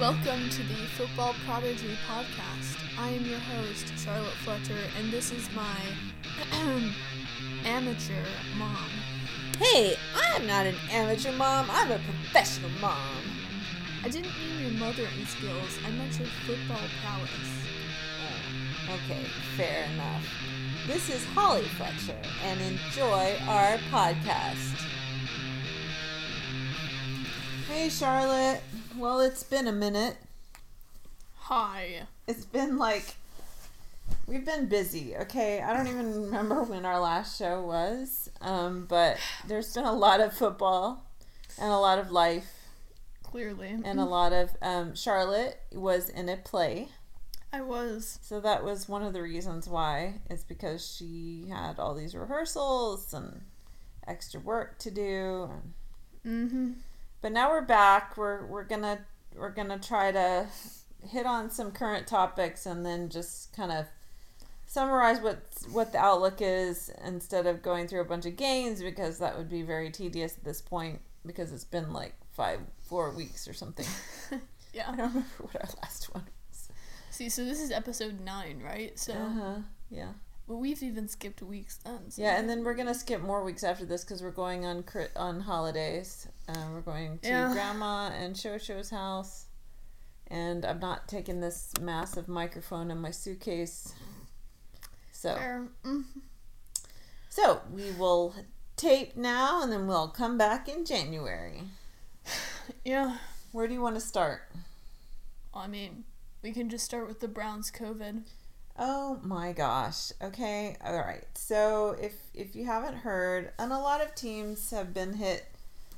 Welcome to the Football Prodigy podcast. I am your host, Charlotte Fletcher, and this is my amateur mom. Hey, I'm not an amateur mom, I'm a professional mom. I didn't mean your mothering skills, I meant your football prowess. Oh, okay, fair enough. This is Holly Fletcher, and enjoy our podcast. Hey, Charlotte. Well, it's been a minute. Hi. It's been like. We've been busy, okay? I don't even remember when our last show was, um, but there's been a lot of football and a lot of life Clearly. and a lot of. Um, Charlotte was in a play. I was. So that was one of the reasons why. It's because she had all these rehearsals and extra work to do. Mm hmm. But now we're back. We're we're gonna we're gonna try to hit on some current topics and then just kind of summarize what what the outlook is instead of going through a bunch of games because that would be very tedious at this point because it's been like five four weeks or something. Yeah, I don't remember what our last one was. See, so this is episode 9, right? So Uh huh. Yeah. Well, we've even skipped weeks then. So. Yeah, and then we're gonna skip more weeks after this because we're going on cri- on holidays. Uh, we're going to Yeah. Grandma and Shosho's house, and I'm not taking this massive microphone in my suitcase. So, Fair. Mm. so we will tape now, and then we'll come back in January. Yeah. Where do you want to start? I mean, we can just start with the Browns COVID. Oh my gosh. Okay. All right. So if if you haven't heard, and a lot of teams have been hit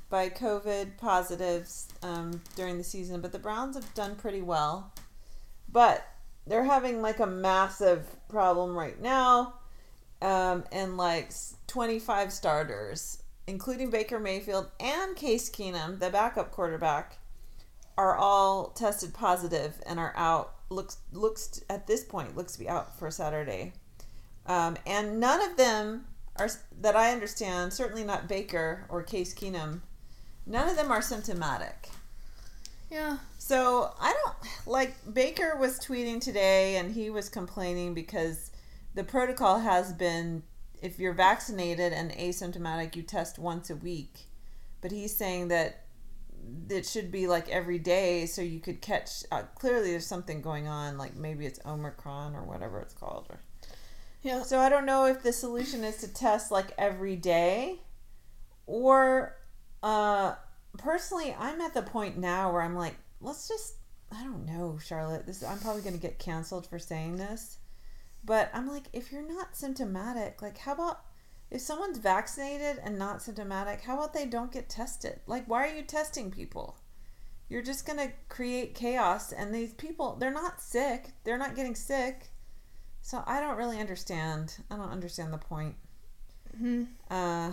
by COVID positives um, during the season, but the Browns have done pretty well. But they're having like a massive problem right now, um, and like 25 starters, including Baker Mayfield and Case Keenum, the backup quarterback, are all tested positive and are out. Looks looks at this point looks to be out for Saturday, um, and none of them are that I understand. Certainly not Baker or Case Keenum. None of them are symptomatic. Yeah. So I don't like Baker was tweeting today and he was complaining because the protocol has been if you're vaccinated and asymptomatic, you test once a week. But he's saying that it should be like every day so you could catch. Uh, clearly, there's something going on, like maybe it's Omicron or whatever it's called. Or, Yeah. so I don't know if the solution is to test like every day or uh personally I'm at the point now where I'm like let's just I don't know Charlotte this I'm probably going to get canceled for saying this but I'm like if you're not symptomatic like how about if someone's vaccinated and not symptomatic how about they don't get tested like why are you testing people you're just going to create chaos and these people they're not sick they're not getting sick so I don't really understand. I don't understand the point. hmm Uh,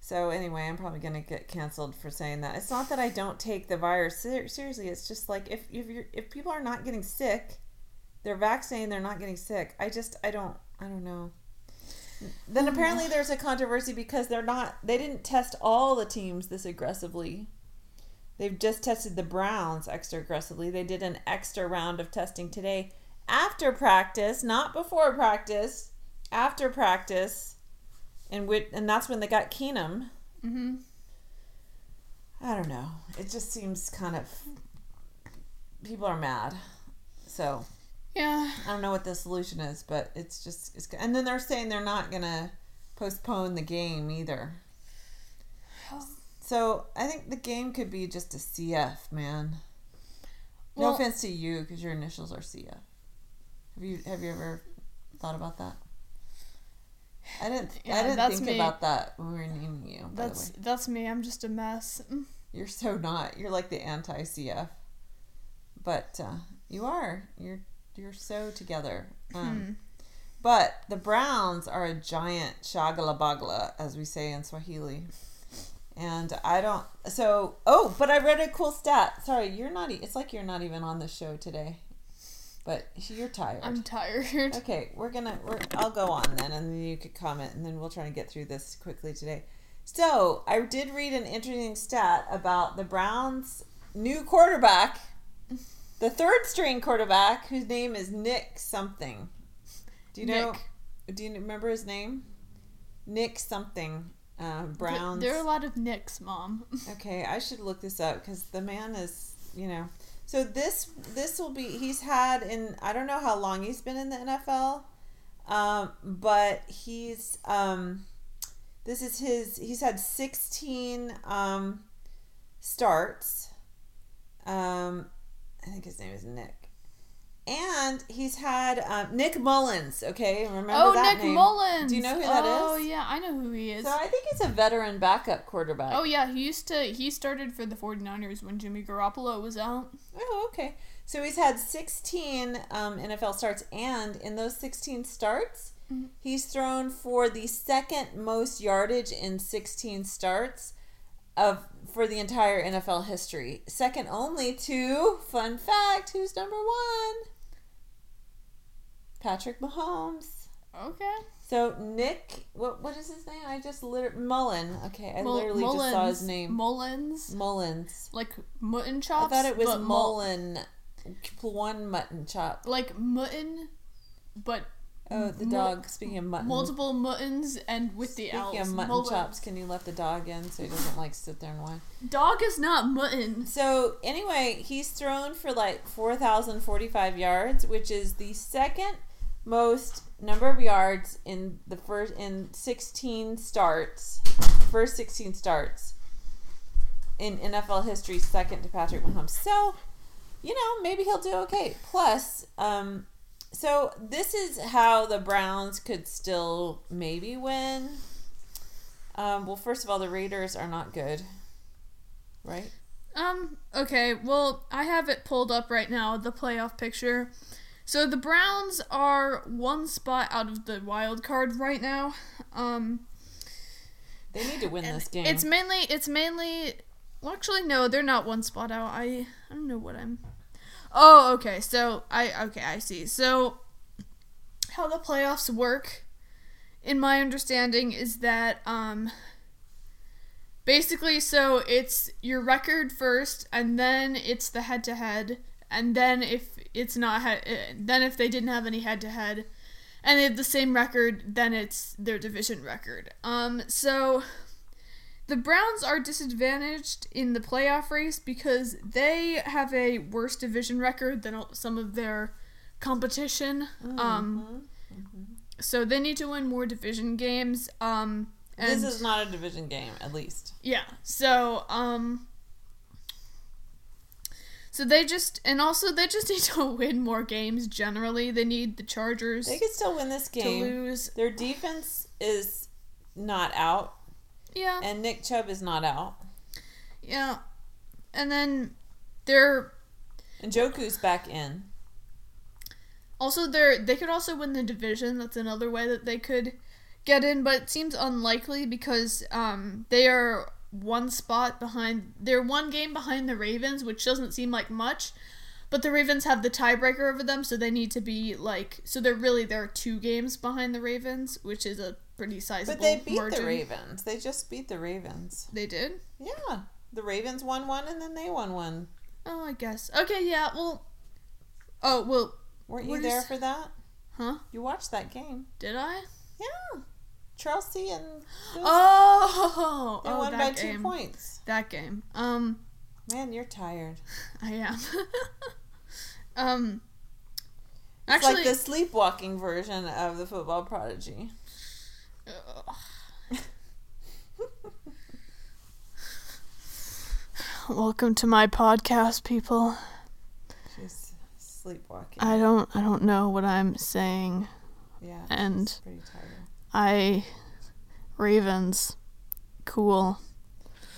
so anyway, I'm probably gonna get canceled for saying that. It's not that I don't take the virus ser- seriously. It's just like if if you're if people are not getting sick, they're vaccinated. They're not getting sick. I just I don't I don't know. Then apparently there's a controversy because they're not they didn't test all the teams this aggressively. They've just tested the Browns extra aggressively. They did an extra round of testing today after practice, not before practice, after practice, and with and that's when they got Keenum. hmm I don't know. It just seems kind of people are mad. So Yeah. I don't know what the solution is, but it's just it's and then they're saying they're not gonna postpone the game either. So I think the game could be just a CF, man. No Well- offense to you, because your initials are CF. Have you have you ever thought about that? I didn't. Yeah, I didn't that's think me. about that when we were naming you. That's that's me. I'm just a mess. Mm. you're so not. You're like the anti CF, but uh, you are. You're you're so together. Um, Hmm. But the Browns are a giant shagalabagla, as we say in Swahili. And I don't. So, oh, but I read a cool stat. Sorry, you're not. It's like you're not even on the show today. But you're tired. I'm tired. Okay, we're gonna. We're. I'll go on then, and then you could comment, and then we'll try to get through this quickly today. So I did read an interesting stat about the Browns' new quarterback the third string quarterback, whose name is Nick something. Do you know? Nick. Do you remember his name? Nick something. Uh, Browns. There are a lot of Nicks, mom. Okay, I should look this up because the man is, you know. So this this will be he's had in I don't know how long he's been in the NFL, um, but he's um, this is his he's had sixteen um, starts. Um, I think his name is Nick. And he's had um, Nick Mullens. Okay, remember oh, that Nick name? Mullens. Do you know who that is? Oh yeah, I know who he is. So I think he's a veteran backup quarterback. oh yeah, he used to. He started for the 49ers when Jimmy Garoppolo was out. Oh, okay. So he's had 16 um, NFL starts, and in those 16 starts, Mhm. he's thrown for the second most yardage in 16 starts of for the entire NFL history. Second only to fun fact, who's number one? Patrick Mahomes. Okay. So Nick, what what is his name? I just literally Mullen. Okay, I Mul- literally just saw his name. Mullens. Mullens. Like mutton chops. I thought it was but mul- Mullen. One mutton chop. like mutton, but Oh, the dog. Speaking of mutton. multiple muttons and with the Speaking L's. of mutton Mullens. chops, can you let the dog in so he doesn't like sit there and whine? Dog is not mutton. So anyway, he's thrown for like four thousand forty-five yards, which is the second most number of yards in the first in sixteen starts, first sixteen starts in NFL history, second to Patrick Mahomes. So, you know, maybe he'll do okay. Plus, um, so this is how the Browns could still maybe win. Um, well, first of all, the Raiders are not good, right? Um, okay, well, I have it pulled up right now, the playoff picture. So the Browns are one spot out of the wild card right now. Um, They need to win this game. It's mainly it's mainly well actually no, they're not one spot out. I I don't know what I'm Oh, okay. So I okay, I see. So how the playoffs work in my understanding is that um basically so it's your record first and then it's the head to head and then if it's not he- then if they didn't have any head to head and they have the same record then it's their division record um so the Browns are disadvantaged in the playoff race because they have a worse division record than some of their competition um Mhm. so they need to win more division games um and this is not a division game, at least. yeah. So, um so they just and also they just need to win more games generally. They need the Chargers They could still win this game. to lose. Their defense is not out, Yeah. and Nick Chubb is not out, Yeah. And then they're and Njoku's back in. also they're they could also win the division. That's another way that they could get in, but it seems unlikely because um they are one spot behind they're one game behind the Ravens, which doesn't seem like much. But the Ravens have the tiebreaker over them, so they need to be like so they're really they're two games behind the Ravens, which is a pretty sizable But they beat margin. the Ravens. They just beat the Ravens. They did? Yeah, the Ravens won one, and then they won one. Oh, I guess. Okay, yeah, well Oh, well, Weren't you there is- for that? huh? You watched that game. Did I? Yeah, Chelsea and those- Oh, they oh won that by game. two points. That game. Um, Man, you're tired. I am. um, It's actually, like the sleepwalking version of the football prodigy. Welcome to my podcast, people. She's sleepwalking. I don't, I don't know what I'm saying. yeah, and- pretty tired. I, Ravens, cool.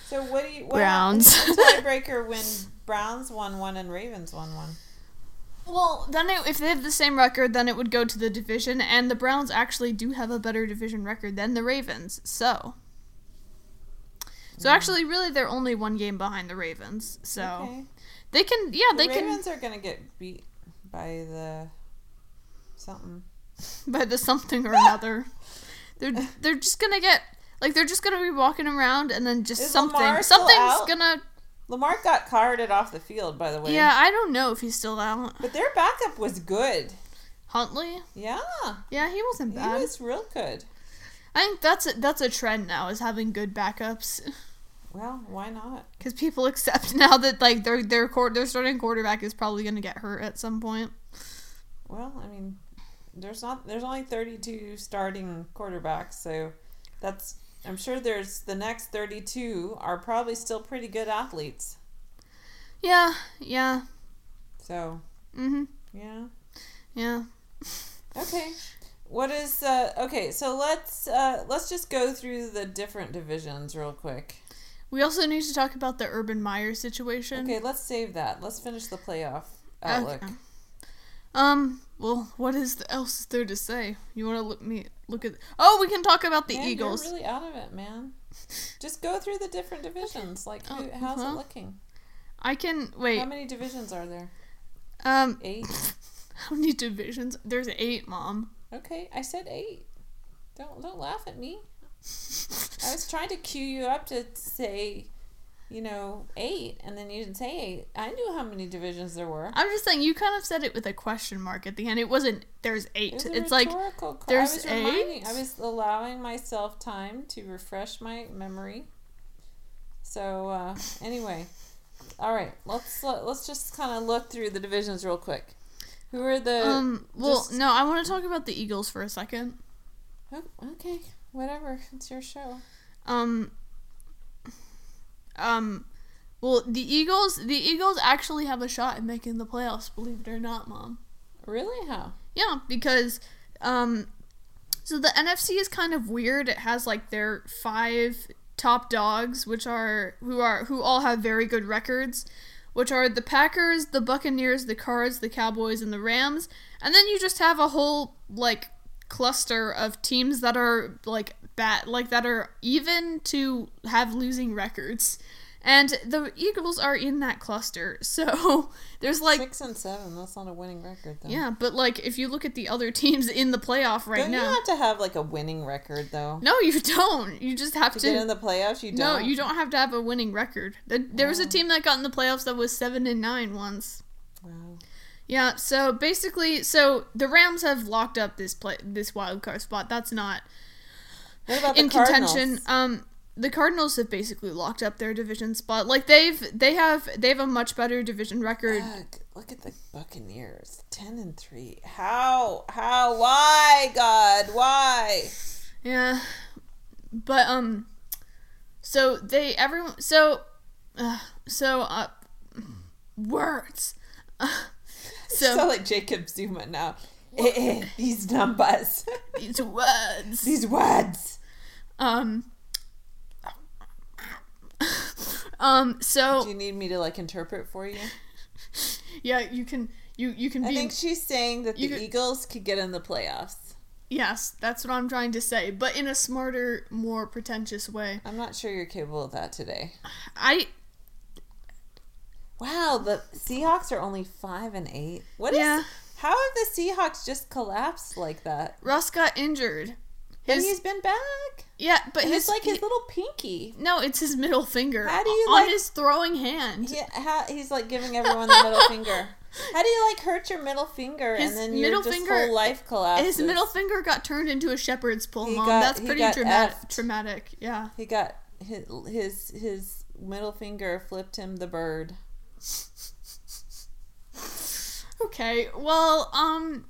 So what do you what Browns. tiebreaker when Browns won one and Ravens won one? Well, then it, if they have the same record, then it would go to the division, and the Browns actually do have a better division record than the Ravens. So, so hmm. actually, really, they're only one game behind the Ravens. So Okay. they can, yeah, The they Ravens are gonna get beat by the something. by the something or another. they're they're just gonna get like they're just gonna be walking around, and then just Is something something's gonna Lamar got carted off the field, by the way. Yeah, I don't know if he's still out. But their backup was good. Huntley? Yeah. Yeah, he wasn't bad. He was real good. I think that's a, that's a trend now is having good backups Well, why not? because people accept now that like their their court their starting quarterback is probably going to get hurt at some point. Well, I mean, there's not there's only 32 starting quarterbacks, so that's I'm sure there's the next 32 are probably still pretty good athletes. Yeah, yeah, So, mhm, yeah. yeah. Okay. What is uh okay, so let's uh let's just go through the different divisions real quick. We also need to talk about the Urban Meyer situation. Okay, let's save that. Let's finish the playoff outlook. Okay. Um. Well, what is the, else is there to say? You want to look me look at? Oh, we can talk about the Man, Eagles. You're really out of it, man. Just go through the different divisions. Like, who, Oh, how's uh-huh. it looking? I can wait. How many divisions are there? Um, Eight. how many divisions? There's eight, Mom. Okay, I said eight. Don't don't laugh at me. I was trying to cue you up to say, you know, eight, and then you didn't say eight. I knew how many divisions there were. I'm just saying you kind of said it with a question mark at the end. It wasn't. There's It eight. was a It's like there's I was reminding. eight? I was allowing myself time to refresh my memory. So uh, anyway, all right. Let's let, let's just kind of look through the divisions real quick. Who are the? um. Well, just- no. I want to talk about the Eagles for a second. Oh, okay, whatever. It's your show. Um. Um. Well, the Eagles. The Eagles actually have a shot at making the playoffs. Believe it or not, Mom. Really? How? Yeah, because um so the NFC is kind of weird. It has like their five top dogs which are who are who all have very good records, which are the Packers, the Buccaneers, the Cards, the Cowboys and the Rams. And then you just have a whole like cluster of teams that are like bad like that are even to have losing records. And the Eagles are in that cluster. So there's like Six and seven. That's not a winning record, though. yeah, but like if you look at the other teams in the playoff right now, Don't now, you have to have like a winning record though no, you don't. You just have to to. get in the playoffs? You don't. No, you don't have to have a winning record. There was a team that got in the playoffs that was seven and nine once. Yeah, so basically, so the Rams have locked up this play, this wild card spot. That's not What about in Cardinals? contention. Um, the Cardinals have basically locked up their division spot. Like they've they have they have a much better division record. Ugh, look at the Buccaneers, ten and three. How? How? Why? God? Why? Yeah, but um, so they everyone so, uh, so uh, words. So, so like Jacob Zuma now. Eh, eh, these numbers, these words. these words. Um. Um. So. Do you need me to like interpret for you? yeah, you can you you can I be think she's saying that the could- Eagles could get in the playoffs. yes. That's what I'm trying to say, but in a smarter, more pretentious way. I'm not sure you're capable of that today. I Wow, the Seahawks are only five and eight. What is? Yeah. How have the Seahawks just collapsed like that? Russ got injured. And he's been back. yeah, but And his it's like his he- little pinky. no, it's his middle finger. How do you on like- his throwing hand? He, he's like giving everyone the middle finger. How do you like hurt your middle finger His and then your middle just finger- whole life collapses? His middle finger got turned into a shepherd's pole, He mom. got- That's pretty dramatic. effed. Traumatic, yeah. He got his his his middle finger flipped him the bird. Okay, well, um,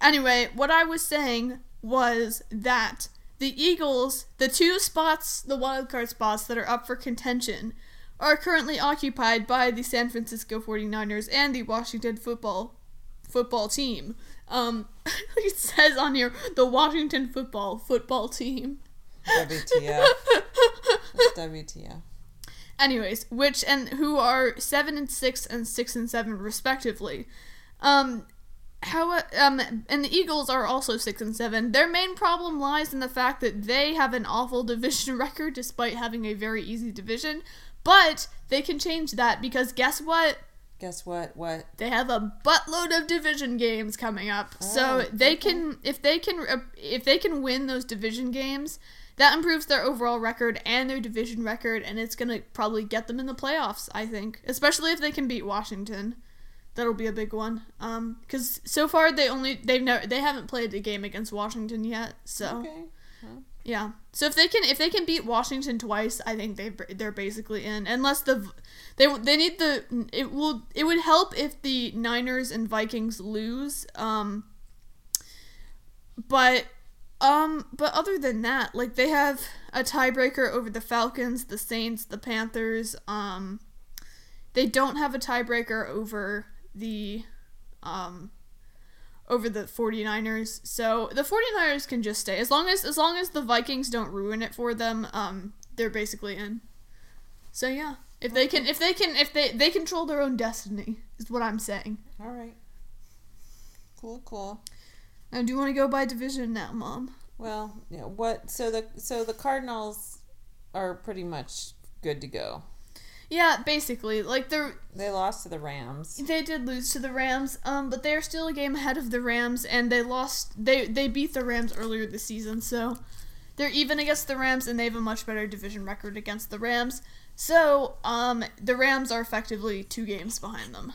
anyway, what I was saying was that the Eagles, the two spots, the wild card spots that are up for contention, are currently occupied by the San Francisco 49ers and the Washington football football team. Um, it says on here the Washington football football team. WTF? WTF? Anyways, which and who are seven and six and six and seven respectively. Um, how um and the Eagles are also six and seven. Their main problem lies in the fact that they have an awful division record despite having a very easy division. But they can change that because guess what? Guess what? What? They have a buttload of division games coming up. so Oh, they okay. can if they can if they can win those division games, that improves their overall record and their division record, and it's gonna probably get them in the playoffs. I think, especially if they can beat Washington, that'll be a big one. Um, because so far they only they've never they haven't played a game against Washington yet. So Okay. yeah, so if they can if they can beat Washington twice, I think they they're basically in. Unless the they they need the it will it would help if the Niners and Vikings lose. Um, but um, but other than that, like they have a tiebreaker over the Falcons, the Saints, the Panthers. Um, they don't have a tiebreaker over the um over the 49ers. So the 49ers can just stay as long as as long as the Vikings don't ruin it for them. Um, they're basically in. So yeah, if they can if they can if they they control their own destiny is what I'm saying. All right. Cool, cool. Now, do you want to go by division now, Mom? Well, yeah, what so the so the Cardinals are pretty much good to go. Yeah, basically, like they're They lost to the Rams. They did lose to the Rams, um, but they are still a game ahead of the Rams, and they lost. They they beat the Rams earlier this season, so they're even against the Rams, and they have a much better division record against the Rams. So, um, the Rams are effectively two games behind them.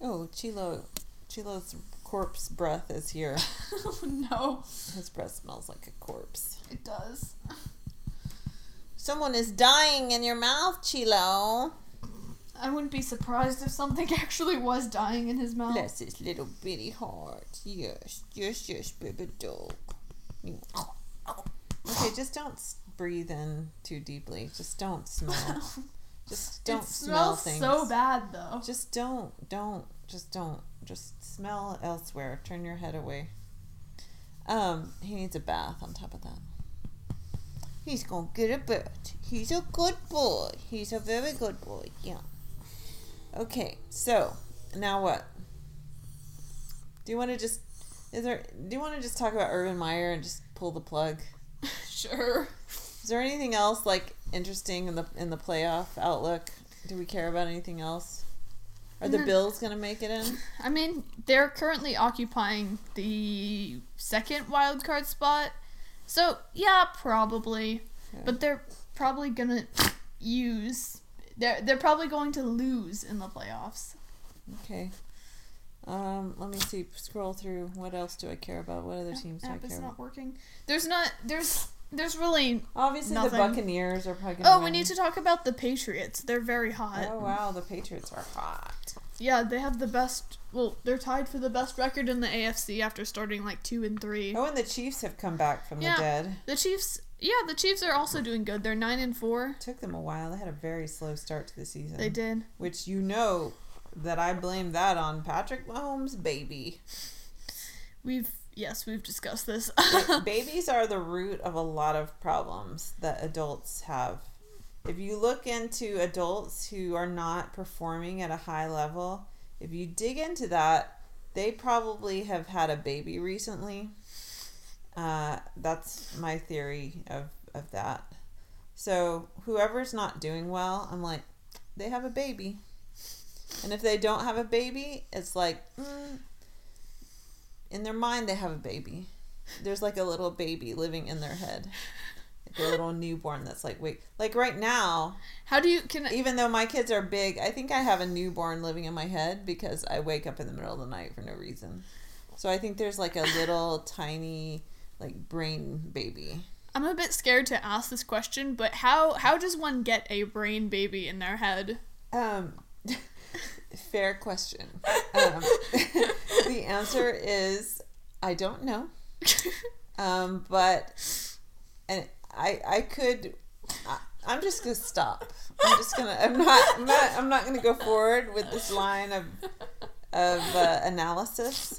Oh, Chilo Chilo's corpse breath is here. oh no, His breath smells like a corpse. it does. Someone is dying in your mouth, Chilo. I wouldn't be surprised if something actually was dying in his mouth. Bless his little bitty heart. Yes, yes, yes, baby dog. Okay, just don't breathe in too deeply. Just don't smell. Just don't it smell smells things. so bad though. Just don't, don't, just don't. Just smell elsewhere. Turn your head away. Um, he needs a bath on top of that. He's gonna get a bath. He's a good boy. He's a very good boy. Yeah. Okay, so now what? Do you want to just? Is there? Do you want to just talk about Urban Meyer and just pull the plug? sure. Is there anything else like interesting in the in the playoff outlook? Do we care about anything else? Are the Mhm. Bills gonna make it in? I mean, they're currently occupying the second wild card spot. So, yeah, probably. Yeah. But they're probably going to use they're they're probably going to lose in the playoffs. Okay. Um, let me see. Scroll through. What else do I care about? What other teams do I care about? Is not working. There's not there's there's really Obviously, Nothing. the Buccaneers are probably gonna. Oh, we need to talk about the Patriots. They're very hot. Oh wow, the Patriots are hot. Yeah, they have the best well, they're tied for the best record in the AFC after starting like 2 and 3. Oh, and the Chiefs have come back from Yeah. the dead. The Chiefs yeah, the Chiefs are also doing good. They're 9 and 4. took them a while. They had a very slow start to the season. They did. Which you know that I blame that on Patrick Mahomes' baby. We've yes, we've discussed this. Babies are the root of a lot of problems that adults have. If you look into adults who are not performing at a high level, if you dig into that, they probably have had a baby recently. Uh, that's my theory of, of that. So, whoever's not doing well, I'm like, they have a baby. And if they don't have a baby, it's like, mm, in their mind, they have a baby. There's like a little baby living in their head. Like a little newborn that's like, wait, like right now, How do you can even though my kids are big, I think I have a newborn living in my head because I wake up in the middle of the night for no reason. So I think there's like a little tiny like brain baby. I'm a bit scared to ask this question, but how how does one get a brain baby in their head? Um fair question. Um, the answer is I don't know. Um but and I I could I, I'm just gonna stop. I'm just gonna. I'm not. I'm not. I'm not gonna go forward with this line of of uh, analysis.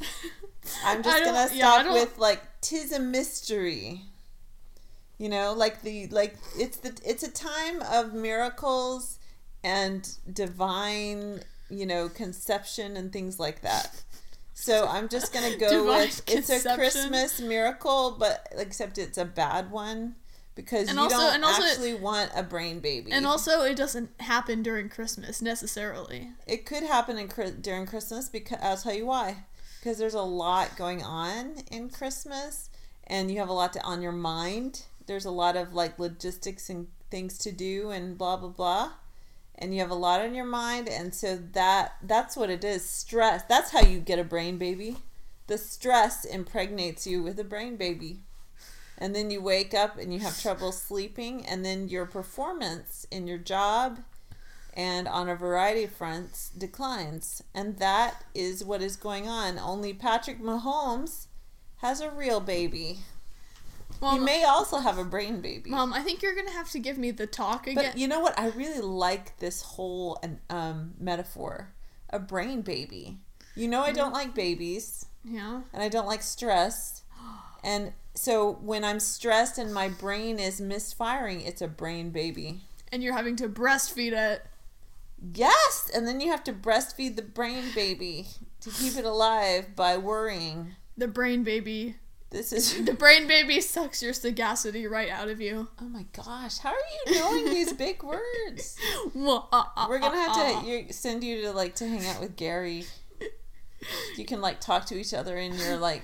I'm just gonna stop don't- with like tis a mystery. You know, like the like it's the it's a time of miracles and divine, you know, conception and things like that. So I'm just gonna go Divine with it's a. Christmas miracle, but except it's a bad one because And you also- don't also- actually want a brain baby. And also, it doesn't happen during Christmas necessarily. It could happen in during Christmas because I'll tell you why. Because there's a lot going on in Christmas, and you have a lot to, on your mind. There's a lot of like logistics and things to do and blah blah blah. And you have a lot on your mind and so that that's what it is. Stress. That's how you get a brain baby. The stress impregnates you with a brain baby. And then you wake up and you have trouble sleeping and then your performance in your job and on a variety of fronts declines. And that is what is going on. Only Patrick Mahomes has a real baby. Mom, he may also have a brain baby. Mom, I think you're gonna have to give me the talk again. But you know what? I really like this whole um, metaphor a brain baby. You know, I don't like babies yeah. and I don't like stress. And so when I'm stressed and my brain is misfiring, it's a brain baby. And you're having to breastfeed it. Yes, and then you have to breastfeed the brain baby to keep it alive by worrying. The brain baby. This is The brain baby sucks your sagacity right out of you. Oh my gosh, how are you knowing these big words? Well, uh, uh, We're gonna have to you, send you to like to hang out with Gary. You can like talk to each other in your like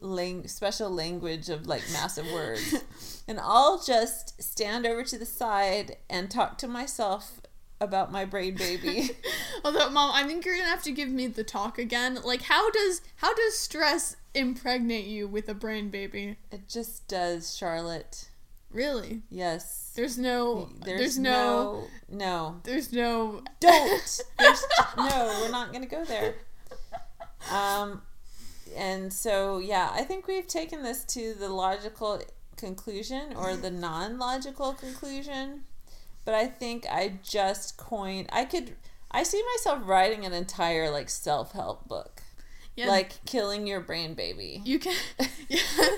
lang- special language of like massive words, and I'll just stand over to the side and talk to myself about my brain baby. Although, mom, I think you're gonna have to give me the talk again. Like, how does how does stress impregnate you with a brain baby? it just does, Charlotte. Really? Yes. There's no. There's, There's, no, no no There's no. don't. There's, no, we're not going to go there. Um, and so yeah, I think we've taken this to the logical conclusion or the non-logical conclusion. But I think I just coined. I could. I see myself writing an entire like self-help book, Yeah, like killing your brain baby. you can. Yeah.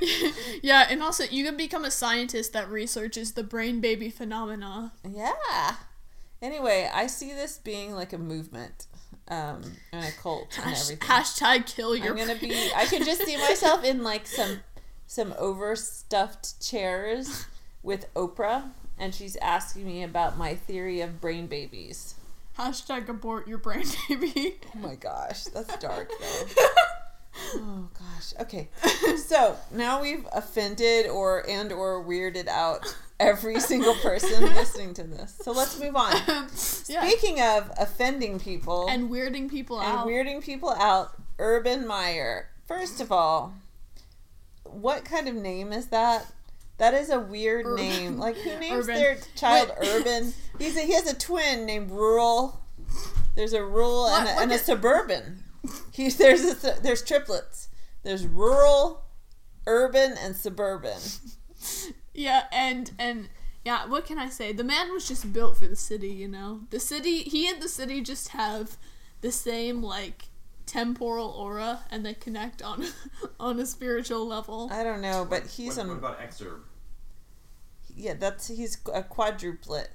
yeah, and also you can become a scientist that researches the brain baby phenomena. Yeah. Anyway, I see this being like a movement, um, and a cult and Hash, everything. hashtag kill your. I'm gonna be. I can just see myself in like some some overstuffed chairs with Oprah, and she's asking me about my theory of brain babies. Hashtag abort your brain baby. Oh my gosh, that's dark though. Oh gosh. Okay. So now we've offended or and or weirded out every single person listening to this. So let's move on. yeah. Speaking of offending people and weirding people and out. weirding people out, Urban Meyer. First of all, what kind of name is that? That is a weird Urban. name. Like who names Urban. their child Wait. Urban? He's a, he has a twin named Rural. There's a rural and a, and a suburban. He's there's a, there's triplets. There's rural, urban, and suburban. Yeah, and and yeah, what can I say? The man was just built for the city, you know. The city, he and the city just have the same like temporal aura, and they connect on on a spiritual level. I don't know, but he's what, a what about exurb? Yeah, that's he's a quadruplet.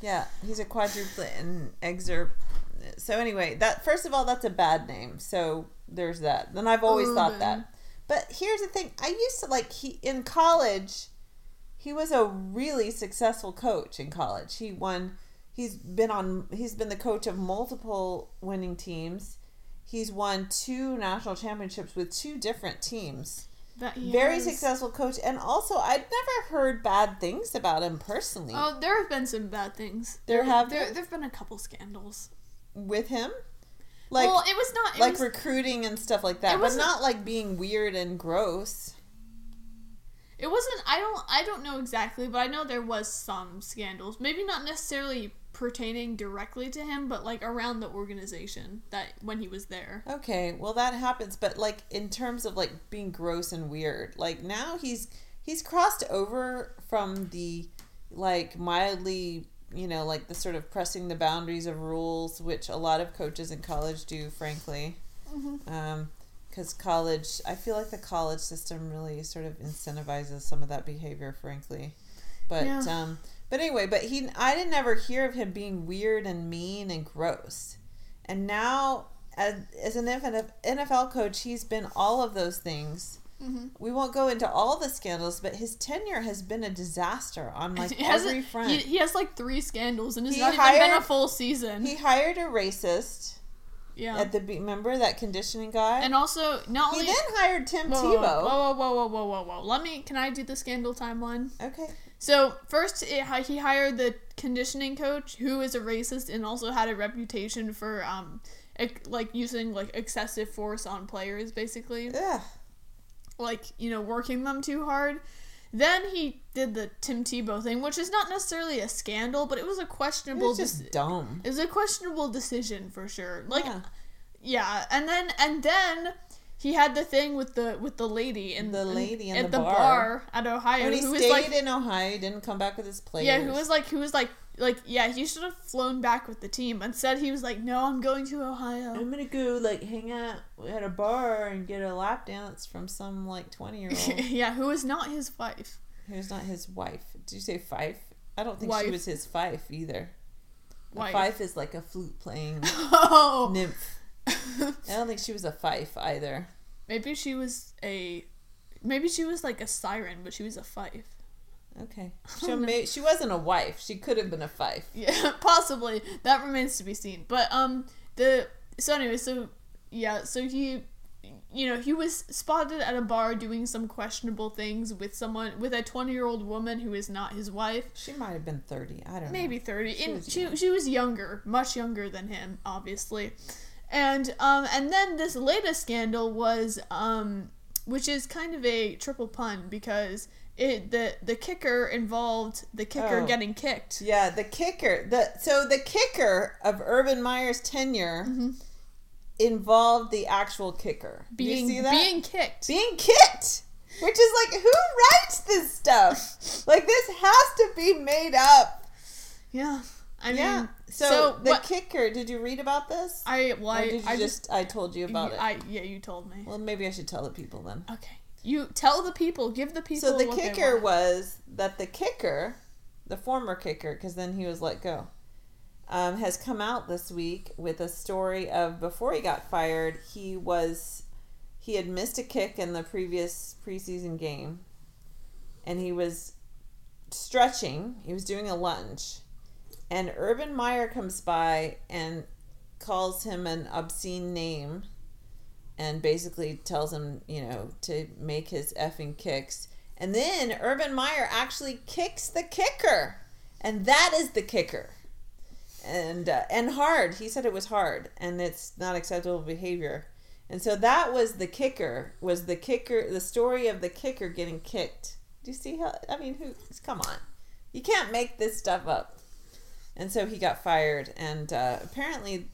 Yeah, he's a quadruplet and excerpt. So anyway, that first of all, that's a bad name. So there's that. Then I've always thought that. But here's the thing: I used to like he in college. He was a really successful coach in college. He won. He's been on. He's been the coach of multiple winning teams. He's won two national championships with two different teams That he very successful coach and also i'd never heard bad things about him personally Oh, there have been some bad things. There have there been? there've been a couple scandals. with him like well, it was not. It like was, recruiting and stuff like that but not like being weird and gross It wasn't. I don't. I don't know exactly, but I know there was some scandals. Maybe not necessarily pertaining directly to him, but like around the organization that when he was there. okay well that happens but like in terms of like being gross and weird like now he's he's crossed over from the like mildly you know like the sort of pressing the boundaries of rules which a lot of coaches in college do frankly Mm-hmm. because college i feel like the college system really sort of incentivizes some of that behavior frankly but Yeah. um but anyway but he i didn't ever hear of him being weird and mean and gross and now as, as an nfl coach he's been all of those things Mm-hmm. we won't go into all the scandals but his tenure has been a disaster on like He every front he, he has like three scandals, and it's He not even been a full season. he hired a racist Yeah. At the be- remember that conditioning guy. and also, not he only. He then hired Tim whoa, whoa, Tebow. whoa, whoa, whoa, whoa, whoa, whoa, whoa. Let me. Can I do the scandal timeline? Okay. So first, it, he hired the conditioning coach, who is a racist and also had a reputation for um, ec- like using like excessive force on players, basically, Ugh. like you know working them too hard. Then he did the Tim Tebow thing, which is not necessarily a scandal, but it was a questionable. It was just deci- dumb. it was a questionable decision for sure. Like, Yeah. yeah, and then and then he had the thing with the with the lady and The lady in at the the bar. at Ohio, When he who was stayed like in Ohio, he didn't come back with his players. Yeah, who was like, who was like, like, yeah, he should have flown back with the team. Instead, he was like, no, I'm going to Ohio. I'm gonna go like hang out at a bar and get a lap dance from some like twenty year old yeah, who is not his wife. who's not his wife. Did you say Fife? I don't think Wife. she was his Fife either. A Fife is like a flute playing Oh, nymph. I don't think she was a fife either. maybe she was a, maybe she was like a siren, but she was a fife. Okay, she, may, she wasn't a wife. She could have been a fife. Yeah, possibly. That remains to be seen. But um, the so anyway, so yeah, so he, you know, he was spotted at a bar doing some questionable things with someone with a twenty year old woman who is not his wife. She might have been thirty. I don't know. maybe 30 She and was she young. she was younger much younger than him obviously and um and then this latest scandal was um which is kind of a triple pun because it the the kicker involved the kicker Oh. getting kicked Yeah, the kicker. The so the kicker of Urban Meyer's tenure Mm-hmm. involved the actual kicker. Being you see that? being kicked being kicked. Which is like, who writes this stuff? Like, this has to be made up. yeah i mean yeah. So, so the what- kicker. Did you read about this? i well, I, did you I just, I told you about it. I yeah you told me well, maybe I should tell the people then. okay you tell the people give the people So the kicker was that the kicker, the former kicker, because then he was let go, um, has come out this week with a story of before he got fired, he was he had missed a kick in the previous preseason game, and he was stretching. He was doing a lunge, and Urban Meyer comes by and calls him an obscene name and basically tells him, you know, to make his effing kicks. And then Urban Meyer actually kicks the kicker. And that is the kicker. And uh, and hard. He said it was hard and it's not acceptable behavior. And so that was the kicker. Was the kicker the story of the kicker getting kicked. Do you see how I mean who come on. You can't make this stuff up. And so he got fired and uh, apparently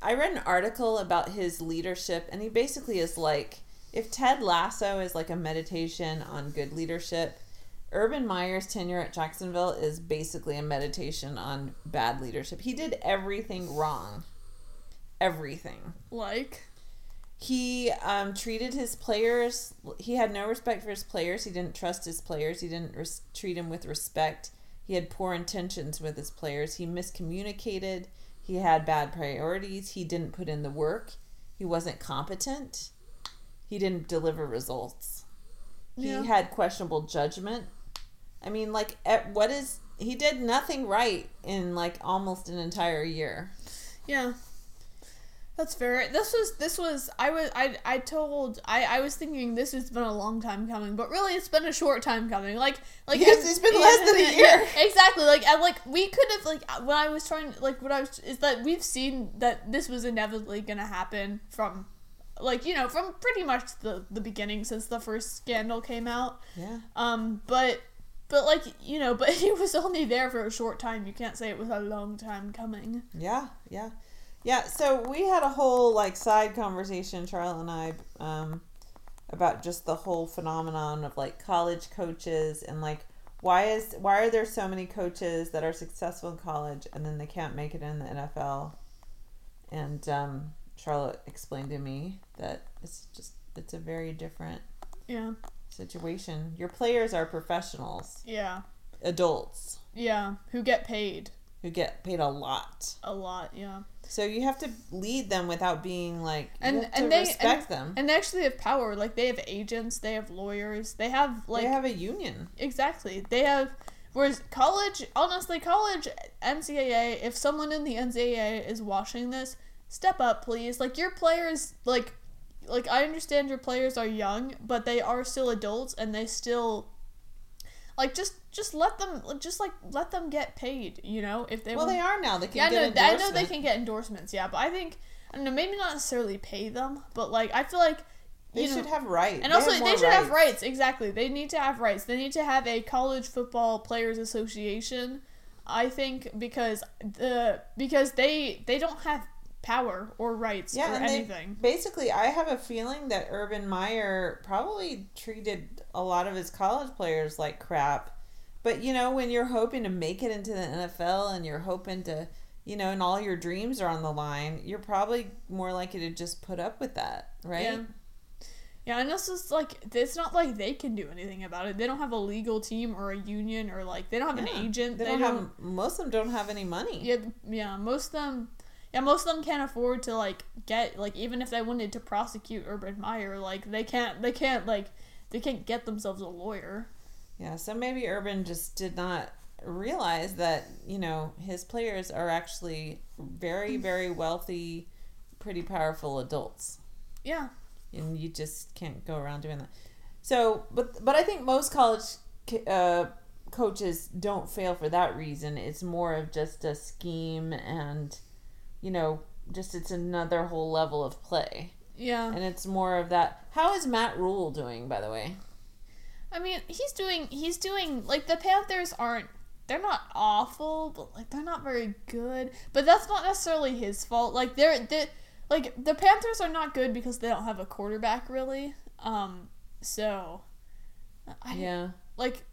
I read an article about his leadership, and he basically is like if Ted Lasso is like a meditation on good leadership, Urban Meyer's tenure at Jacksonville is basically a meditation on bad leadership. He did everything wrong. Everything. like He um, treated his players, he had no respect for his players. He didn't trust his players. He didn't res- treat them with respect. He had poor intentions with his players. He miscommunicated. He had bad priorities. He didn't put in the work. He wasn't competent. He didn't deliver results. He had questionable judgment. I mean, like, at, what is. He did nothing right in like almost an entire year. Yeah. That's fair. This was this was I was I I told I I was thinking this has been a long time coming, but really it's been a short time coming. Like like Yes, it's been less than a yeah, year. exactly. Like and like we could have like when I was trying like what I was is that we've seen that this was inevitably gonna happen from like you know from pretty much the the beginning since the first scandal came out. Yeah. Um, but but like you know, but he was only there for a short time. You can't say it was a long time coming. Yeah, yeah, yeah. So we had a whole like side conversation, Charlotte and I, um, about just the whole phenomenon of like college coaches and like why is why are there so many coaches that are successful in college and then they can't make it in the NFL? And um, Charlotte explained to me that it's just it's a very different Yeah, situation. Your players are professionals, yeah, adults yeah. Who get paid who get paid a lot. a lot. Yeah. So you have to lead them without being like you and have to and they respect and, them. and they actually have power like they have agents they have lawyers they have like they have a union. exactly they have whereas college honestly college ncaa if someone in the ncaa is watching this step up, please. Like your players, like, like I understand your players are young, but they are still adults, and they still, like, just just let them, just like let them get paid. You know, if they well, want- they are now. They can yeah, get no, I know they can get endorsements. Yeah, but I think I don't know. Maybe not necessarily pay them, but like I feel like They you know, should have rights. and also they should have rights. Exactly, they need to have rights. They need to have a college football players association. I think because the because they they don't have power or rights Yeah, or and they- anything. Basically, I have a feeling that Urban Meyer probably treated a lot of his college players like crap. But you know, when you're hoping to make it into the NFL and you're hoping to, you know, and all your dreams are on the line, you're probably more likely to just put up with that, right? Yeah. Yeah, and this is like it's not like they can do anything about it. They don't have a legal team or a union or like they don't have Yeah. an agent. They, don't, have most of them don't have any money. Yeah, yeah. Most of them, yeah, most of them can't afford to like get like even if they wanted to prosecute Urban Meyer, like they can't, they can't like they can't get themselves a lawyer. Yeah, so maybe Urban just did not realize that, you know, his players are actually very, very wealthy, pretty powerful adults. Yeah, And you just can't go around doing that. So, but but I think most college uh, coaches don't fail for that reason. It's more of just a scheme and, you know, just it's another whole level of play. Yeah. And it's more of that. How is Matt Rhule doing, by the way? I mean, he's doing, he's doing like the Panthers aren't. They're not awful, but like they're not very good. But that's not necessarily his fault. Like they're, they like the Panthers are not good because they don't have a quarterback really. Um, so I Yeah. like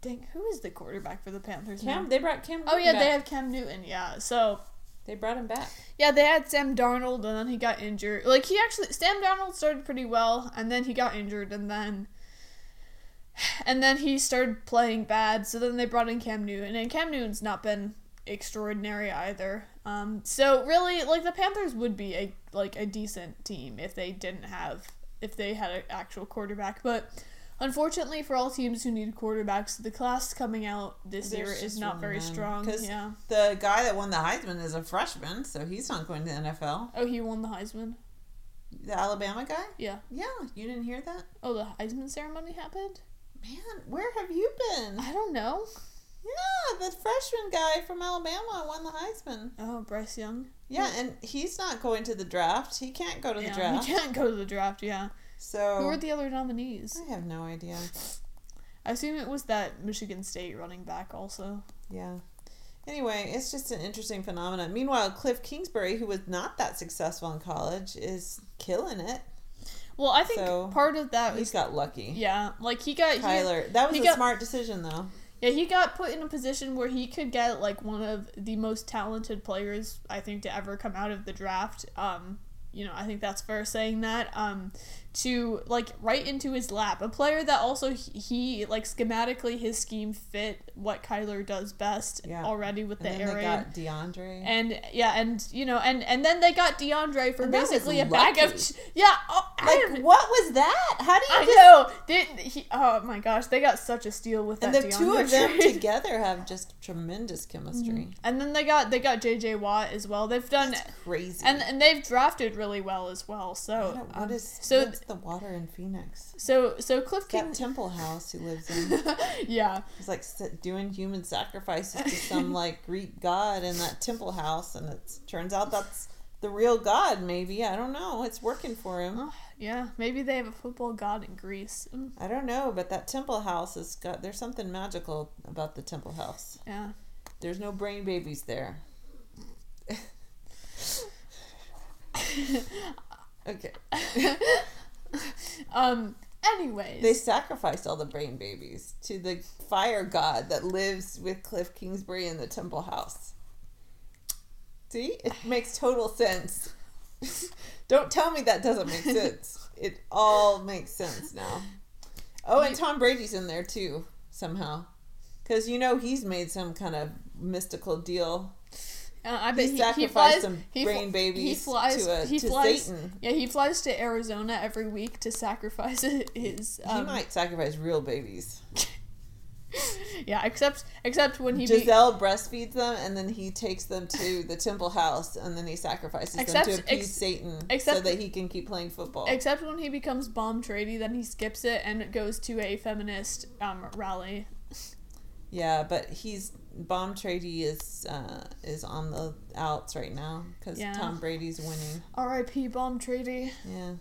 dang who is the quarterback for the panthers Cam, now? they brought Cam. oh yeah back. they have cam newton yeah so They brought him back. yeah they had sam darnold and then he got injured like he actually sam darnold started pretty well and then he got injured and then and then he started playing bad so then they brought in cam newton and cam newton's not been extraordinary either um so really like the panthers would be a like a decent team if they didn't have if they had an actual quarterback but Unfortunately, for all teams who need quarterbacks, the class coming out this There's year is not very none. strong. Yeah. The guy that won the Heisman is a freshman, so he's not going to the NFL. Oh, he won the Heisman. The Alabama guy? Yeah. Yeah, you didn't hear that? Oh, the Heisman ceremony happened. Man, where have you been? I don't know. Yeah, the freshman guy from Alabama won the Heisman. Oh, Bryce Young. Yeah, and he's not going to the draft. He can't go to the draft. he can't go to the draft. Yeah. So Who were the other nominees? I have no idea. I assume it was that Michigan State running back also. Yeah. Anyway, it's just an interesting phenomenon. Meanwhile, Cliff Kingsbury, who was not that successful in college, is killing it. Well, I think So, part of that He's was got lucky. yeah, like he got he, that was a got- smart decision, though. Yeah, he got put in a position where he could get like one of the most talented players I think to ever come out of the draft. Um, you know, I think that's fair saying that. Um, to like right into his lap, a player that also he, he like schematically his scheme fit what Kyler does best Yeah. already with the And then air they raid. got DeAndre. And yeah, and you know, and and then they got DeAndre for And basically a bag of yeah. Oh, like, what was that? How do you I just know. They, he, oh my gosh, they got such a steal with And that. And the DeAndre two of them trade. together have just tremendous chemistry. And then they got they got JJ Watt as well. They've done That's crazy. and and they've drafted really well as well. So um, what is so what's the water in Phoenix? so so Cliff King temple house he lives in. yeah He's like doing human sacrifices to some like Greek god in that temple house, and it turns out that's the real god. Maybe I don't know. It's working for him. Oh, yeah maybe they have a football god in Greece. Mm, I don't know, but that temple house has got. There's something magical about the temple house. Yeah. There's no brain babies there. okay. Um. Anyways. They sacrificed all the brain babies to the fire god that lives with Cliff Kingsbury in the temple house. See? It makes total sense. Don't tell me that doesn't make sense. It all makes sense now. Oh, and Tom Brady's in there too, somehow. Because you know he's made some kind of mystical deal. Uh, I bet He he, he sacrificed flies. some he, brain babies he flies. to, a, he to flies. Satan. Yeah, he flies to Arizona every week to sacrifice his. he Um, might sacrifice real babies. Yeah, except except when he be- Gisele breastfeeds them, and then he takes them to the temple house, and then he sacrifices Except- them to appease ex- Satan, so that he can keep playing football. except when he becomes bomb trady, then he skips it and goes to a feminist um, rally. yeah, but he's bomb Trady is uh, is on the outs right now because Yeah. Tom Brady's winning. R.I.P. Bomb trady. Yeah.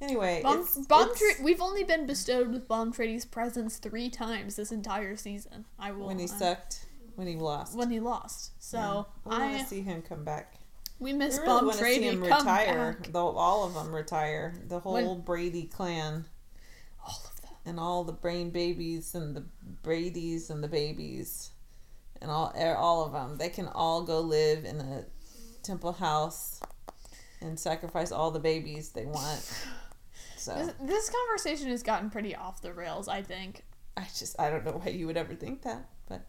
Anyway, Bomb, it's, bomb it's- Tra- We've only been bestowed with bomb trady's presence three times this entire season. I will when he uh, sucked, when he lost. when he lost. So Yeah. we want to see him come back. we We miss really bomb want to see him Come retire. back. Though all of them retire. The whole When- Brady clan All of them. and all the brain babies and the Brady's and the babies and all er, all of them. They can all go live in a temple house and sacrifice all the babies they want. So This, this conversation has gotten pretty off the rails. I think. I just I don't know why you would ever think that, but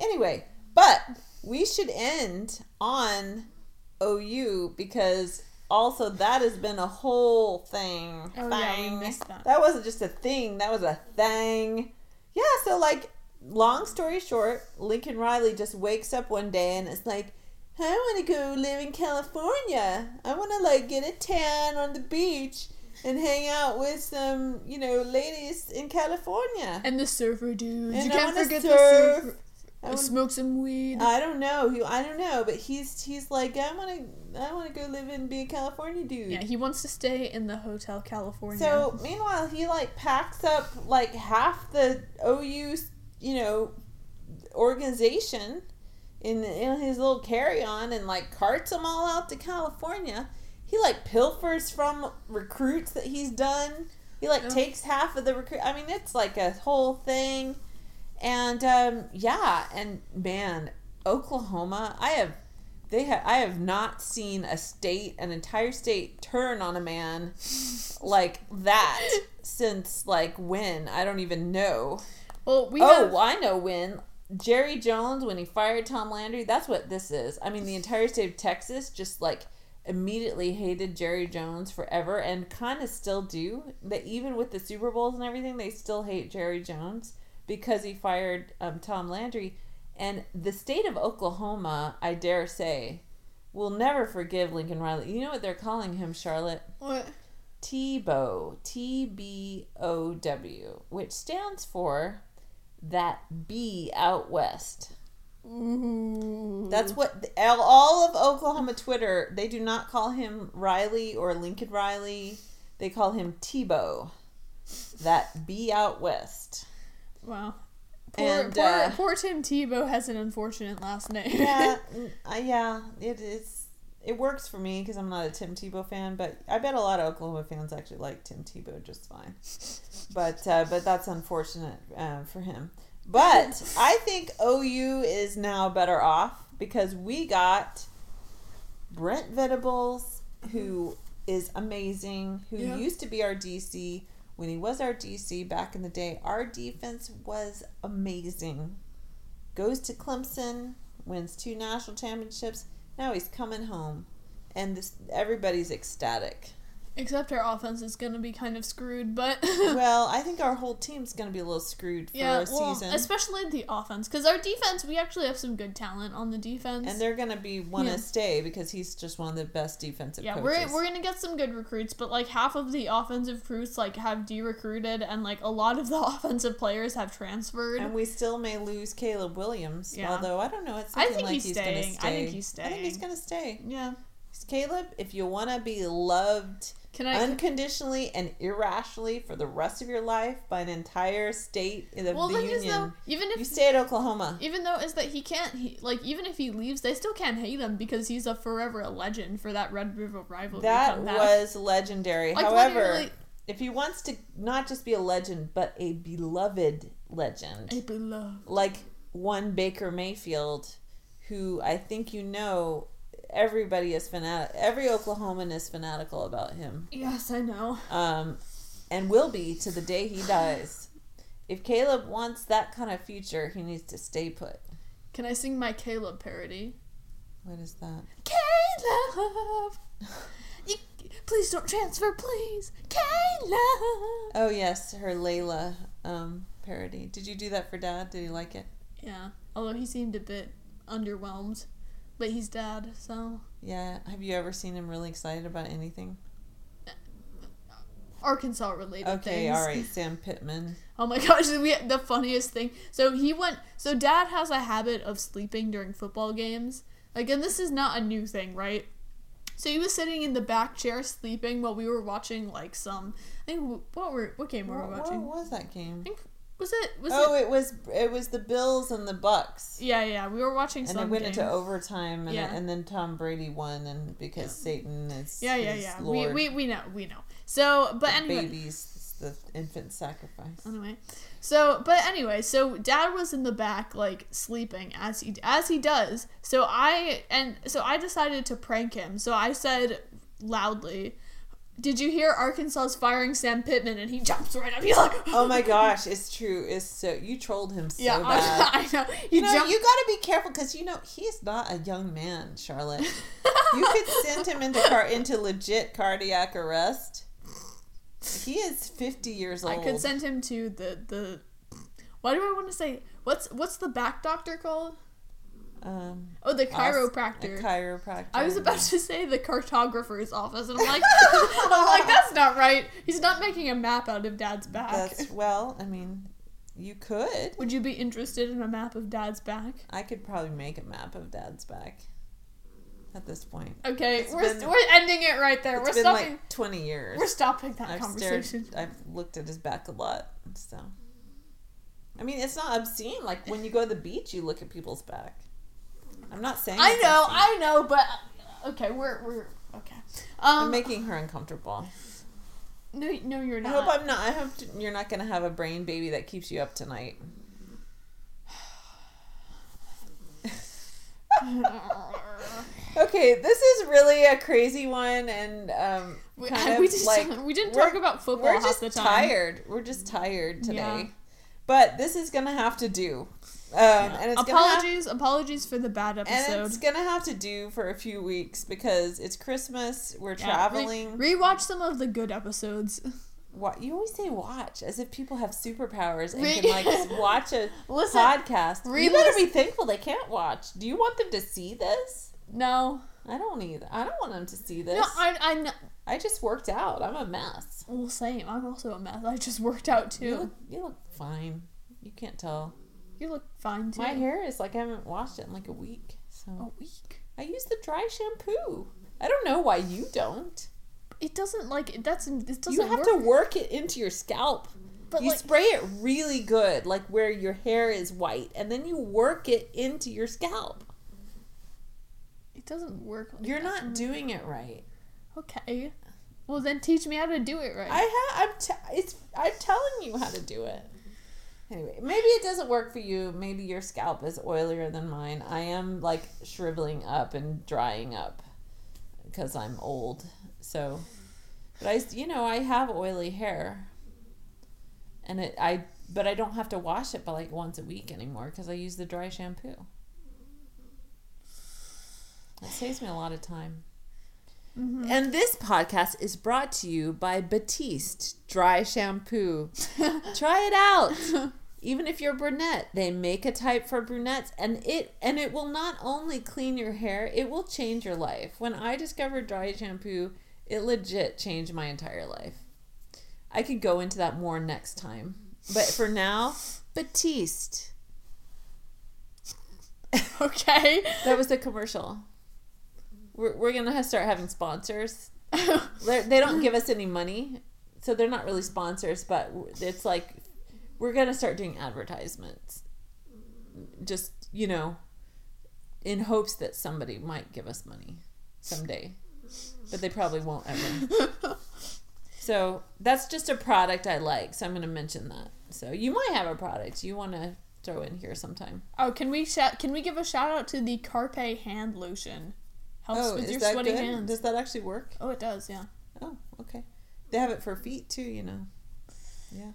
anyway, but we should end on OU because also that has been a whole thing. Oh, yeah, thing. missed that. That wasn't just a thing. That was a thing. Yeah. So like, long story short, Lincoln Riley just wakes up one day and it's like. I want to go live in California. I want to like get a tan on the beach and hang out with some, you know, ladies in California. And the surfer dudes. And you I can't forget surf. the surfer. I, wanna- Smoke some weed. I don't know. He, I don't know, but he's he's like I want to I want to go live and be a California dude. yeah, he wants to stay in the Hotel California. So meanwhile, he like packs up like half the OU, you know, organization in in his little carry on and like carts them all out to California. He like pilfers from recruits that he's done. He like takes half of the recruit. I mean, it's like a whole thing. And um, yeah, and man, Oklahoma, I have they have I have not seen a state, an entire state turn on a man like that since like when? I don't even know. Well, we oh, have. I know when. Jerry Jones when he fired Tom Landry, that's what this is. I mean, the entire state of Texas just like immediately hated Jerry Jones forever and kind of still do. That even with the Super Bowls and everything, they still hate Jerry Jones because he fired um, Tom Landry. And the state of Oklahoma, I dare say, will never forgive Lincoln Riley. You know what they're calling him, Charlotte? What? Tebow, T B O W, which stands for that B out west. Ooh. That's what all of Oklahoma Twitter. They do not call him Riley or Lincoln Riley. They call him Tebow, that B out west. wow. Poor, And, poor, uh, poor Tim Tebow has an unfortunate last name. Yeah, mm, uh, yeah, it is. It works for me because I'm not a Tim Tebow fan, but I bet a lot of Oklahoma fans actually like Tim Tebow just fine. But uh, but that's unfortunate uh, for him. But I think OU is now better off because we got Brent Venables, who is amazing, who Yeah. used to be our DC. When he was our DC back in the day, our defense was amazing. Goes to Clemson, wins two national championships. Now he's coming home, and this everybody's ecstatic. Except our offense is going to be kind of screwed, but. well, I think our whole team's going to be a little screwed for yeah, a well, season. especially the offense. Because our defense, we actually have some good talent on the defense. and they're going to be want to Yeah. stay because he's just one of the best defensive yeah, coaches. we're, we're gonna get some good recruits, but like half of the offensive recruits like have de-recruited, and like a lot of the offensive players have transferred. and we still may lose Caleb Williams. Yeah. Although I don't know, it's I think like he's he's, going to staying. stay. I think he's staying. I think he's going to stay. yeah, Caleb, if you want to be loved can I? unconditionally and irrationally for the rest of your life by an entire state of well, the the thing is union, though, even you stay at Oklahoma. even though is that he can't, he like even if he leaves, they still can't hate him because he's a forever a legend for that Red River rivalry. That was legendary. Like, However, literally- if he wants to not just be a legend, but a beloved legend, a beloved. like one Baker Mayfield, who I think you know everybody is fanatic. Every Oklahoman is fanatical about him, Yes, I know. um, and will be to the day he dies. If Caleb wants that kind of future, he needs to stay put. Can I sing my Caleb parody? What is that? Caleb, you, please don't transfer, please. Caleb. Oh yes, her Layla um, parody. Did you do that for dad? Did he like it? Yeah. Although he seemed a bit underwhelmed, but he's dad, so Yeah. Have you ever seen him really excited about anything? Arkansas related Okay, things. all right. Sam Pittman. Oh my gosh, we the funniest thing. So he went. So dad has a habit of sleeping during football games. Like, and this is not a new thing, right? So he was sitting in the back chair sleeping while we were watching like some. I think what were what game were we watching? what was that game? I think was it was Oh, it? it was it was the Bills and the Bucks. Yeah, yeah, we were watching And some. it went into overtime, and, Yeah. and then Tom Brady won, and because Satan is Yeah, yeah, yeah. Lord, We, we we know we know. So, but the anyway, babies, the infant sacrifice. Anyway, so but anyway, so dad was in the back like sleeping as he as he does. So I and so I decided to prank him. So I said loudly, "Did you hear Arkansas's firing Sam Pittman?" And he jumps right up. He's like, Oh my gosh, it's true. It's so you trolled him so yeah, bad. I, I know." He You know, you got to be careful because you know he's not a young man, Charlotte. you could send him into car into legit cardiac arrest. He is fifty years old. I could send him to the the. Why do I want to say what's what's the back doctor called? Um, Oh, the chiropractor. chiropractor. I was about to say the cartographer's office, and I'm like, I'm like, that's not right. He's not making a map out of Dad's back. That's well. I mean, you could. Would you be interested in a map of Dad's back? I could probably make a map of Dad's back. At this point, Okay, It's we're, been- we're ending it right there. it's we're been stopping. like twenty years. we're stopping that I've conversation. stared. I've looked at his back a lot. So, I mean, it's not obscene. Like when you go to the beach, you look at people's back. I'm not saying. I know. I know, but okay, we're we're okay. I'm Um, making her uncomfortable. no, no, you're not. I hope I'm not. I hope you're not going to have a brain baby that keeps you up tonight. Okay, this is really a crazy one, and um, we, kind of we just like we didn't talk about football we're just the time. tired. We're just tired today. Yeah. But this is gonna have to do, um, and it's gonna have, apologies, apologies for the bad episode. and episode. it's gonna have to do for a few weeks because it's Christmas. We're Yeah, traveling. Re- rewatch some of the good episodes. What you always say, watch as if people have superpowers and Re- can like watch a Listen, podcast. re- you better be thankful they can't watch. Do you want them to see this? no, I don't either. I don't want them to see this. no, I, I, kn- I just worked out. I'm a mess. well, same. I'm also a mess. I just worked out too. You look, you look fine. You can't tell. You look fine too. My hair is like I haven't washed it in like a week. So a week. I use the dry shampoo. I don't know why you don't. It doesn't like that's it doesn't You have work. to work it into your scalp. but you like, spray it really good, like where your hair is white, and then you work it into your scalp. it doesn't work. Like You're that. not doing it right. okay. Well, then teach me how to do it right. I have. I'm t- it's I'm telling you how to do it. Anyway, maybe it doesn't work for you. Maybe your scalp is oilier than mine. I am like shriveling up and drying up because I'm old. So, but I, you know, I have oily hair, and it I but I don't have to wash it but like once a week anymore because I use the dry shampoo. That saves me a lot of time. Mhm. And this podcast is brought to you by Batiste Dry Shampoo. Try it out. Even if you're brunette, they make a type for brunettes and it and it will not only clean your hair, it will change your life. When I discovered dry shampoo, it legit changed my entire life. I could go into that more next time. But for now, Batiste. okay. That was the commercial. We're, we're gonna start having sponsors. They're, don't give us any money, so they're not really sponsors. But it's like we're gonna start doing advertisements. Just you know, in hopes that somebody might give us money someday, but they probably won't ever. So that's just a product I like. So I'm gonna mention that. So you might have a product you want to throw in here sometime. oh, can we shout? Can we give a shout out to the Carpe hand lotion? Helps Oh, with is your that sweaty good? hands. Does that actually work? oh, it does. Yeah. Oh, okay. They have it for feet too, you know. Yeah.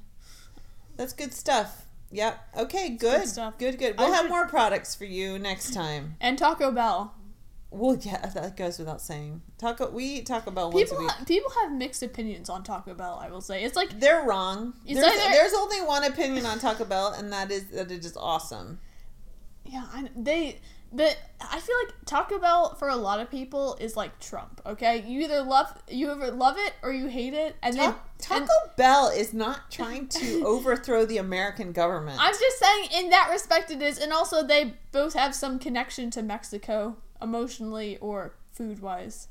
That's good stuff. Yep. Okay, good. stuff. Good, good. We'll I have should- more products for you next time. And Taco Bell. Well, yeah, that goes without saying. Taco, we eat Taco Bell once People a week. people have mixed opinions on Taco Bell. I will say it's like They're wrong. There's, either- there's only one opinion on Taco Bell, and that is that it is awesome. yeah, I, they but I feel like Taco Bell for a lot of people is like Trump. Okay, you either love you either love it or you hate it, and Ta- then Taco and- Bell is not trying to overthrow the American government. I'm just saying, in that respect, it is, and also they both have some connection to Mexico emotionally or food wise.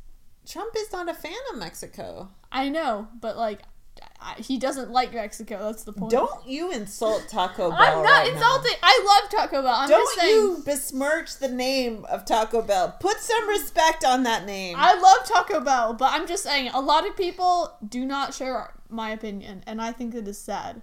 Trump is not a fan of Mexico. I know, but like, I, he doesn't like Mexico. That's the point. Don't you insult Taco Bell? I'm not right now. insulting. I love Taco Bell. I'm Don't just saying. you besmirch the name of Taco Bell. Put some respect on that name. I love Taco Bell, but I'm just saying a lot of people do not share my opinion, and I think it is sad.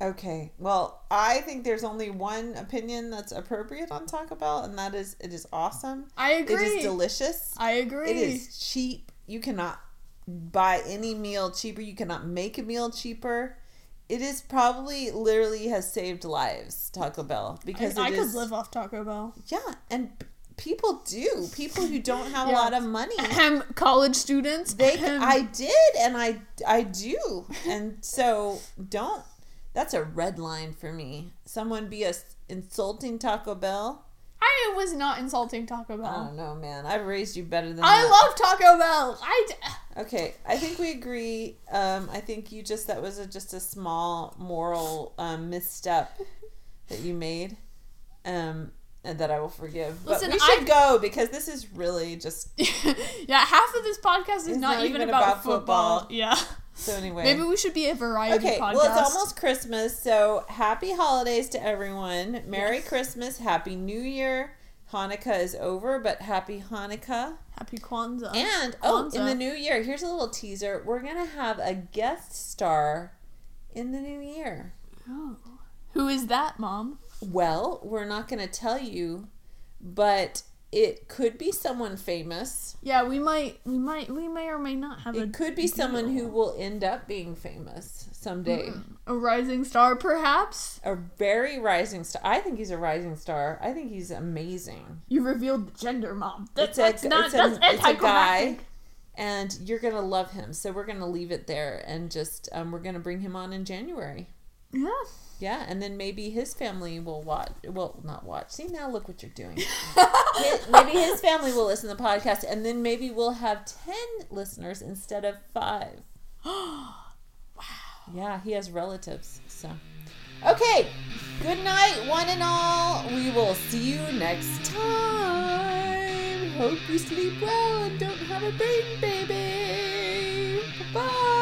okay. Well, I think there's only one opinion that's appropriate on Taco Bell, and that is it is awesome. I agree. It is delicious. I agree. It is cheap. You cannot buy any meal cheaper. You cannot make a meal cheaper. It is probably literally has saved lives, Taco Bell, because I, I could is- live off Taco Bell. Yeah, and people do. People who don't have a lot of money. Ahem, college students. They ahem. I did and I I do. And so don't that's a red line for me. Someone be a, insulting Taco Bell. I was not insulting Taco Bell. I don't know, man. I've raised you better than that. I that. love Taco Bell. I d- Okay, I think we agree. Um, I think you just that was a, just a small moral um, misstep that you made, um, and that I will forgive. But Listen, we should I- go because this is really just yeah, half of this podcast is not, not even, even about, about football. football. Yeah. So. Anyway, Maybe we should be a variety Okay, podcast. well, it's almost Christmas, so happy holidays to everyone. Merry Yes. Christmas, Happy New Year. Hanukkah is over, but happy Hanukkah. Happy Kwanzaa. And, oh, in the new year, here's a little teaser. We're going to have a guest star in the new year. Oh. Who is that, Mom? Well, we're not going to tell you, but it could be someone famous. Yeah, we might, we might, we may or may not have a It could be someone who will end up being famous someday. a rising star, perhaps. A very rising star. I think he's a rising star. I think he's amazing. You revealed the gender, Mom. That, a- that's not. it's a- that's it's a guy. And you're gonna love him. So we're gonna leave it there and just um, we're gonna bring him on in January. Yeah. Yeah, and then maybe his family will watch. Well, not watch. See now, look what you're doing. Maybe his family will listen to the podcast, and then maybe we'll have ten listeners instead of five. wow. Yeah, he has relatives. So, okay. Good night, one and all. We will see you next time. Hope you sleep well and don't have a brain baby. Bye.